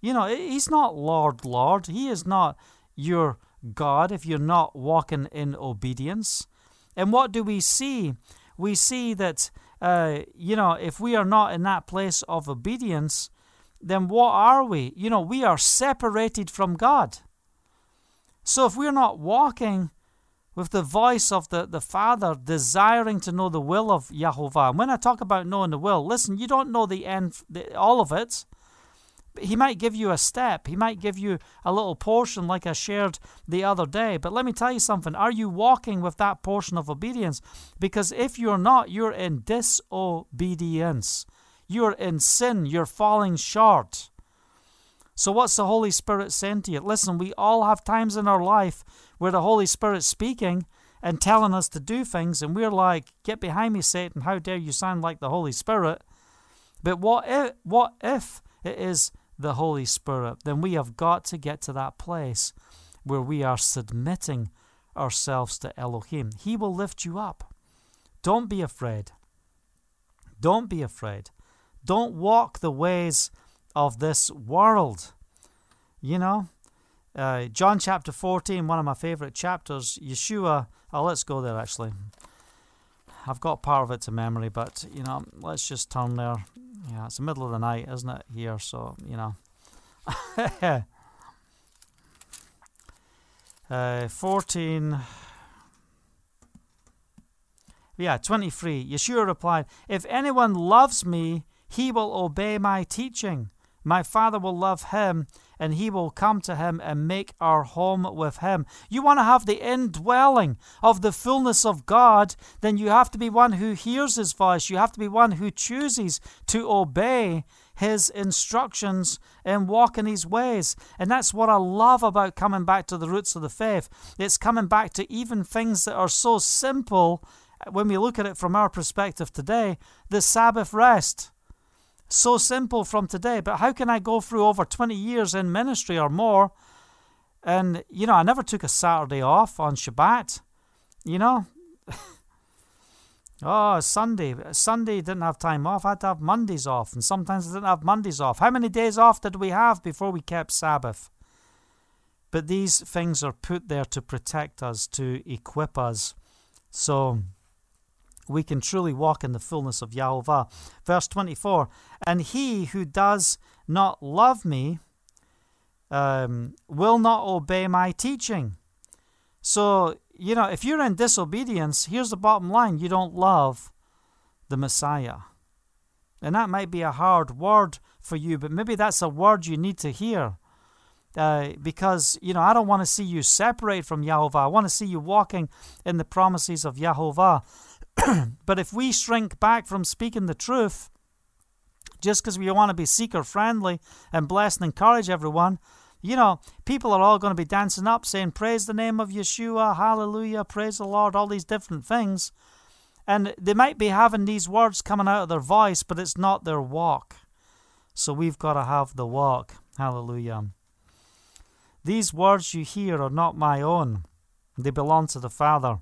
You know, he's not Lord, Lord. He is not your God if you're not walking in obedience. And what do we see? We see that, uh, you know, if we are not in that place of obedience, then what are we? You know, we are separated from God. So if we're not walking with the voice of the, the Father desiring to know the will of Yahovah. And when I talk about knowing the will, listen, you don't know the end, the, all of it. He might give you a step. He might give you a little portion, like I shared the other day. But let me tell you something. Are you walking with that portion of obedience? Because if you're not, you're in disobedience. You're in sin. You're falling short. So, what's the Holy Spirit saying to you? Listen, we all have times in our life where the Holy Spirit's speaking and telling us to do things, and we're like, Get behind me, Satan. How dare you sound like the Holy Spirit? But what if, what if it is the Holy Spirit? Then we have got to get to that place where we are submitting ourselves to Elohim. He will lift you up. Don't be afraid. Don't be afraid. Don't walk the ways of this world. You know, uh, John chapter 14, one of my favorite chapters, Yeshua. Oh, let's go there actually. I've got part of it to memory, but you know, let's just turn there. Yeah, it's the middle of the night, isn't it? Here, so you know. uh, 14. Yeah, 23. Yeshua replied, If anyone loves me, he will obey my teaching. My Father will love him, and he will come to him and make our home with him. You want to have the indwelling of the fullness of God, then you have to be one who hears his voice. You have to be one who chooses to obey his instructions and walk in his ways. And that's what I love about coming back to the roots of the faith. It's coming back to even things that are so simple when we look at it from our perspective today the Sabbath rest so simple from today, but how can I go through over 20 years in ministry or more? And, you know, I never took a Saturday off on Shabbat, you know. oh, Sunday. Sunday didn't have time off. I had to have Mondays off, and sometimes I didn't have Mondays off. How many days off did we have before we kept Sabbath? But these things are put there to protect us, to equip us. So, we can truly walk in the fullness of Yahovah. Verse 24 And he who does not love me um, will not obey my teaching. So, you know, if you're in disobedience, here's the bottom line you don't love the Messiah. And that might be a hard word for you, but maybe that's a word you need to hear. Uh, because, you know, I don't want to see you separate from Yahovah. I want to see you walking in the promises of Yahovah. but if we shrink back from speaking the truth, just because we want to be seeker friendly and bless and encourage everyone, you know, people are all going to be dancing up saying, Praise the name of Yeshua, hallelujah, praise the Lord, all these different things. And they might be having these words coming out of their voice, but it's not their walk. So we've got to have the walk. Hallelujah. These words you hear are not my own, they belong to the Father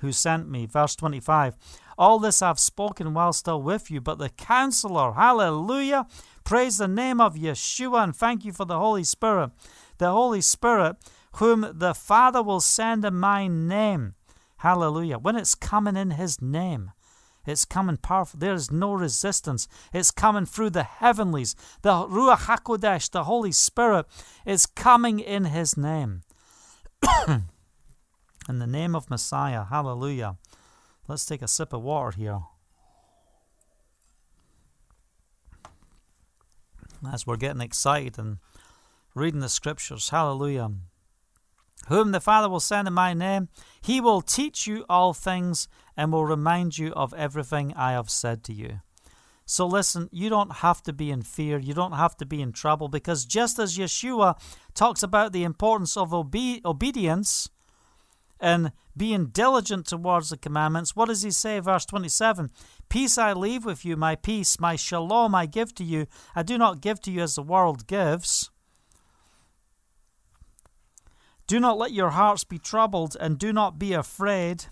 who sent me. Verse 25 All this I've spoken while still with you, but the counselor, hallelujah, praise the name of Yeshua, and thank you for the Holy Spirit. The Holy Spirit, whom the Father will send in my name. Hallelujah. When it's coming in His name, it's coming powerful. There is no resistance. It's coming through the heavenlies. The Ruach HaKodesh, the Holy Spirit, is coming in His name. In the name of Messiah. Hallelujah. Let's take a sip of water here. As we're getting excited and reading the scriptures. Hallelujah. Whom the Father will send in my name, he will teach you all things and will remind you of everything I have said to you. So listen, you don't have to be in fear. You don't have to be in trouble because just as Yeshua talks about the importance of obe- obedience, and being diligent towards the commandments. What does he say? Verse 27 Peace I leave with you, my peace, my shalom I give to you. I do not give to you as the world gives. Do not let your hearts be troubled, and do not be afraid.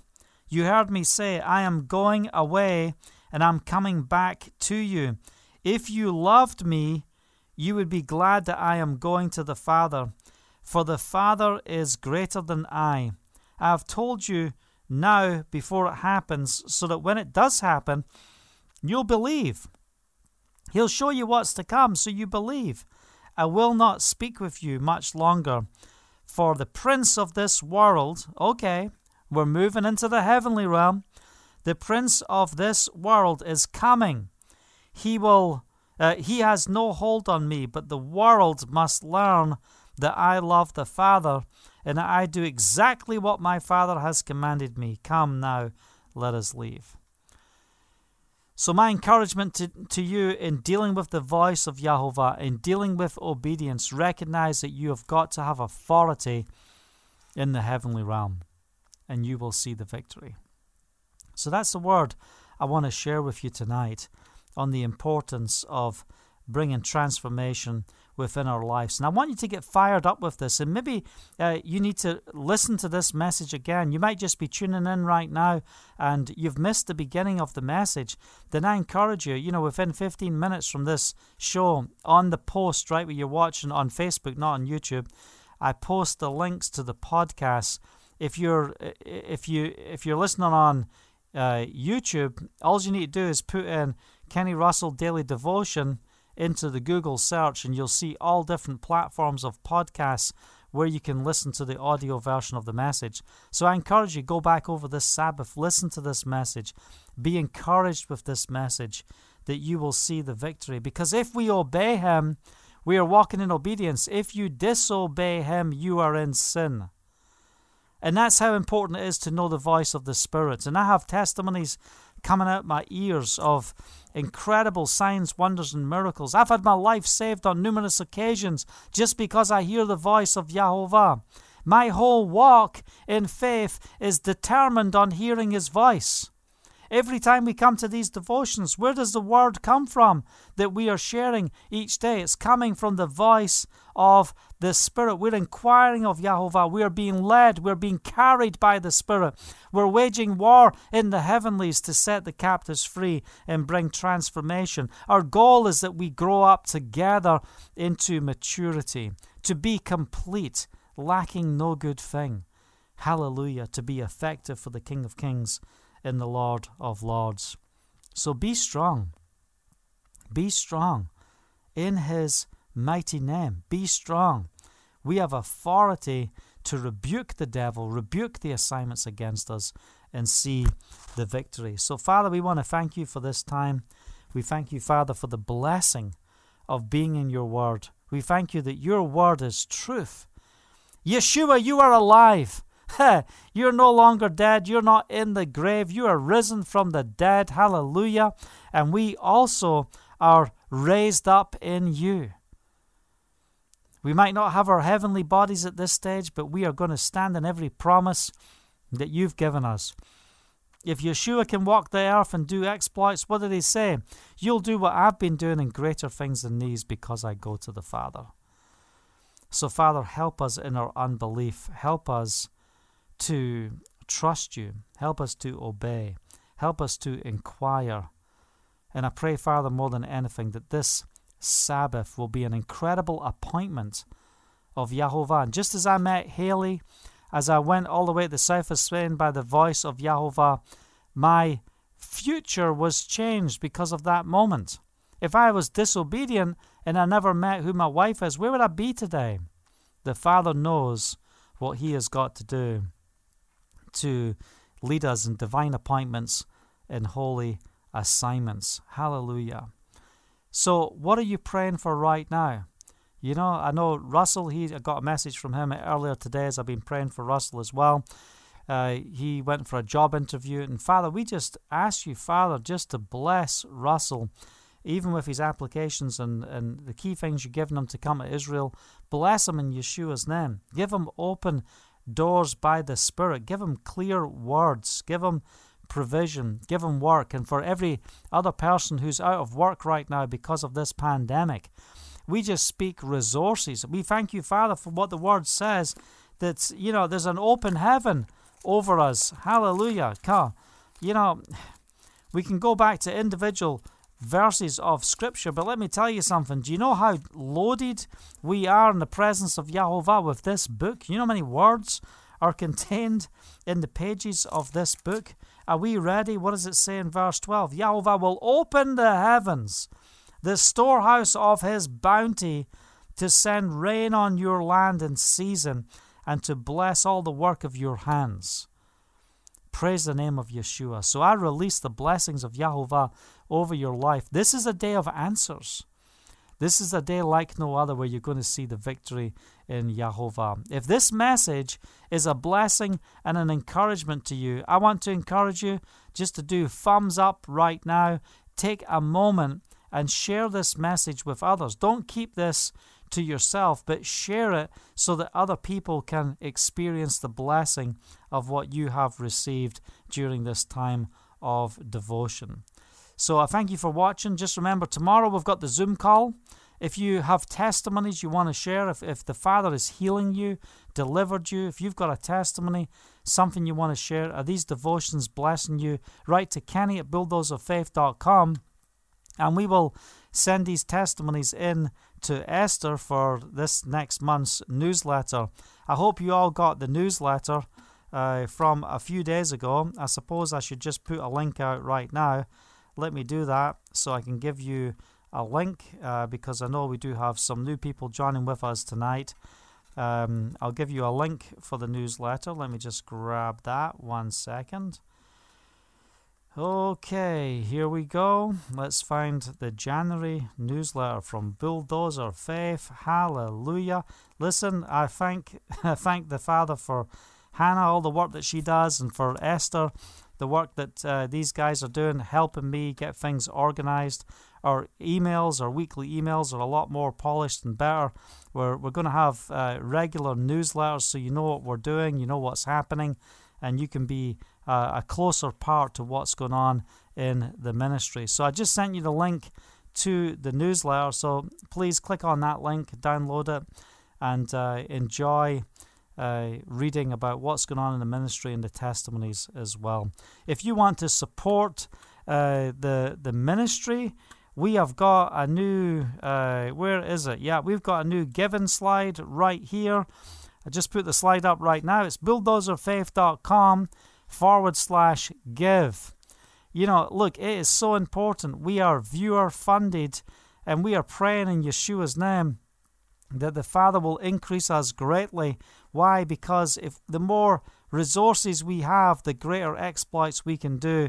You heard me say, I am going away, and I'm coming back to you. If you loved me, you would be glad that I am going to the Father, for the Father is greater than I. I have told you now before it happens, so that when it does happen, you'll believe. He'll show you what's to come, so you believe. I will not speak with you much longer. For the prince of this world, okay, we're moving into the heavenly realm. The prince of this world is coming. He will uh, he has no hold on me, but the world must learn that I love the Father and that I do exactly what my Father has commanded me. Come now, let us leave. So, my encouragement to, to you in dealing with the voice of Yahovah, in dealing with obedience, recognize that you have got to have authority in the heavenly realm, and you will see the victory. So, that's the word I want to share with you tonight on the importance of bringing transformation within our lives. And I want you to get fired up with this. And maybe uh, you need to listen to this message again. You might just be tuning in right now and you've missed the beginning of the message. Then I encourage you, you know, within 15 minutes from this show, on the post, right, where you're watching on Facebook, not on YouTube, I post the links to the podcast. If you're if you if you're listening on uh, YouTube, all you need to do is put in Kenny Russell Daily Devotion into the Google search, and you'll see all different platforms of podcasts where you can listen to the audio version of the message. So I encourage you go back over this Sabbath, listen to this message, be encouraged with this message that you will see the victory. Because if we obey Him, we are walking in obedience. If you disobey Him, you are in sin. And that's how important it is to know the voice of the Spirit. And I have testimonies coming out my ears of incredible signs, wonders, and miracles. I've had my life saved on numerous occasions just because I hear the voice of Yahovah. My whole walk in faith is determined on hearing His voice. Every time we come to these devotions, where does the word come from that we are sharing each day? It's coming from the voice of the Spirit. We're inquiring of Yahovah. We are being led. We're being carried by the Spirit. We're waging war in the heavenlies to set the captives free and bring transformation. Our goal is that we grow up together into maturity, to be complete, lacking no good thing. Hallelujah, to be effective for the King of Kings in the Lord of Lords. So be strong. Be strong in His mighty name. Be strong. We have authority to rebuke the devil, rebuke the assignments against us, and see the victory. So, Father, we want to thank you for this time. We thank you, Father, for the blessing of being in your word. We thank you that your word is truth. Yeshua, you are alive. You're no longer dead. You're not in the grave. You are risen from the dead. Hallelujah. And we also are raised up in you. We might not have our heavenly bodies at this stage, but we are going to stand in every promise that you've given us. If Yeshua can walk the earth and do exploits, what did he say? You'll do what I've been doing and greater things than these because I go to the Father. So, Father, help us in our unbelief. Help us to trust you. Help us to obey. Help us to inquire. And I pray, Father, more than anything, that this Sabbath will be an incredible appointment of Yahovah. And just as I met Haley, as I went all the way to the south of Spain by the voice of Yahovah, my future was changed because of that moment. If I was disobedient and I never met who my wife is, where would I be today? The Father knows what He has got to do to lead us in divine appointments and holy assignments. Hallelujah. So, what are you praying for right now? You know, I know Russell, he I got a message from him earlier today as I've been praying for Russell as well. Uh, he went for a job interview. And Father, we just ask you, Father, just to bless Russell, even with his applications and, and the key things you've given him to come to Israel. Bless him in Yeshua's name. Give him open doors by the Spirit. Give them clear words. Give them provision. Give them work. And for every other person who's out of work right now because of this pandemic, we just speak resources. We thank you, Father, for what the Word says that, you know, there's an open heaven over us. Hallelujah. You know, we can go back to individual verses of Scripture, but let me tell you something. Do you know how loaded we are in the presence of Yahovah with this book? You know how many words are contained in the pages of this book? Are we ready? What does it say in verse 12? Yahovah will open the heavens, the storehouse of his bounty, to send rain on your land in season and to bless all the work of your hands. Praise the name of Yeshua. So I release the blessings of Yahovah over your life. This is a day of answers. This is a day like no other where you're going to see the victory in Yahovah. If this message is a blessing and an encouragement to you, I want to encourage you just to do thumbs up right now. Take a moment and share this message with others. Don't keep this to yourself, but share it so that other people can experience the blessing of what you have received during this time of devotion. So I thank you for watching. Just remember, tomorrow we've got the Zoom call. If you have testimonies you want to share, if, if the Father is healing you, delivered you, if you've got a testimony, something you want to share, are these devotions blessing you? Write to Kenny at buildersoffaith.com and we will send these testimonies in to Esther for this next month's newsletter. I hope you all got the newsletter uh, from a few days ago. I suppose I should just put a link out right now. Let me do that so I can give you a link uh, because I know we do have some new people joining with us tonight. Um, I'll give you a link for the newsletter. Let me just grab that one second. Okay, here we go. Let's find the January newsletter from Builders of Faith. Hallelujah. Listen, I thank I thank the Father for Hannah, all the work that she does, and for Esther, the work that uh, these guys are doing, helping me get things organized. Our emails, our weekly emails, are a lot more polished and better. We're, we're going to have uh, regular newsletters so you know what we're doing, you know what's happening, and you can be uh, a closer part to what's going on in the ministry. So I just sent you the link to the newsletter. So please click on that link, download it, and uh, enjoy uh, reading about what's going on in the ministry and the testimonies as well. If you want to support uh, the the ministry, we have got a new. Uh, where is it? Yeah, we've got a new given slide right here. I just put the slide up right now. It's buildersoffaith.com forward slash give. You know, look, it is so important. We are viewer funded and we are praying in Yeshua's name that the Father will increase us greatly. Why? Because if the more resources we have, the greater exploits we can do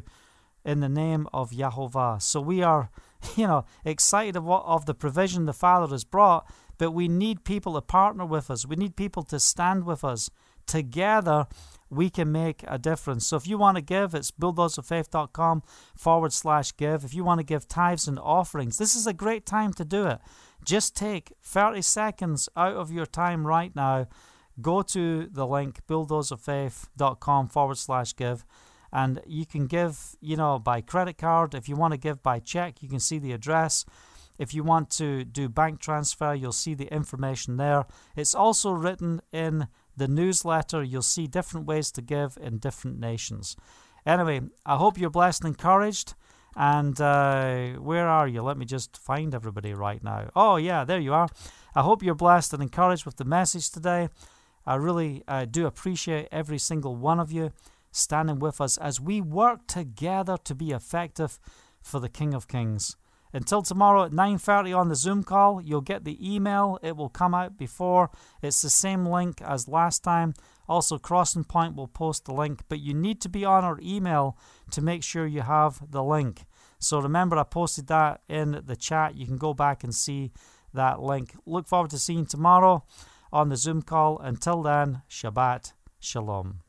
in the name of Yahovah. So we are, you know, excited of, what, of the provision the Father has brought, but we need people to partner with us. We need people to stand with us. Together, we can make a difference. So if you want to give, it's buildersoffaith.com forward slash give. If you want to give tithes and offerings, this is a great time to do it. Just take 30 seconds out of your time right now. Go to the link buildersoffaith.com forward slash give and you can give, you know, by credit card. If you want to give by check, you can see the address. If you want to do bank transfer, you'll see the information there. It's also written in the newsletter, you'll see different ways to give in different nations. Anyway, I hope you're blessed and encouraged. And uh, where are you? Let me just find everybody right now. Oh, yeah, there you are. I hope you're blessed and encouraged with the message today. I really uh, do appreciate every single one of you standing with us as we work together to be effective for the King of Kings. Until tomorrow at 9:30 on the Zoom call, you'll get the email. It will come out before. It's the same link as last time. Also, Crossing Point will post the link, but you need to be on our email to make sure you have the link. So remember, I posted that in the chat. You can go back and see that link. Look forward to seeing tomorrow on the Zoom call. Until then, Shabbat Shalom.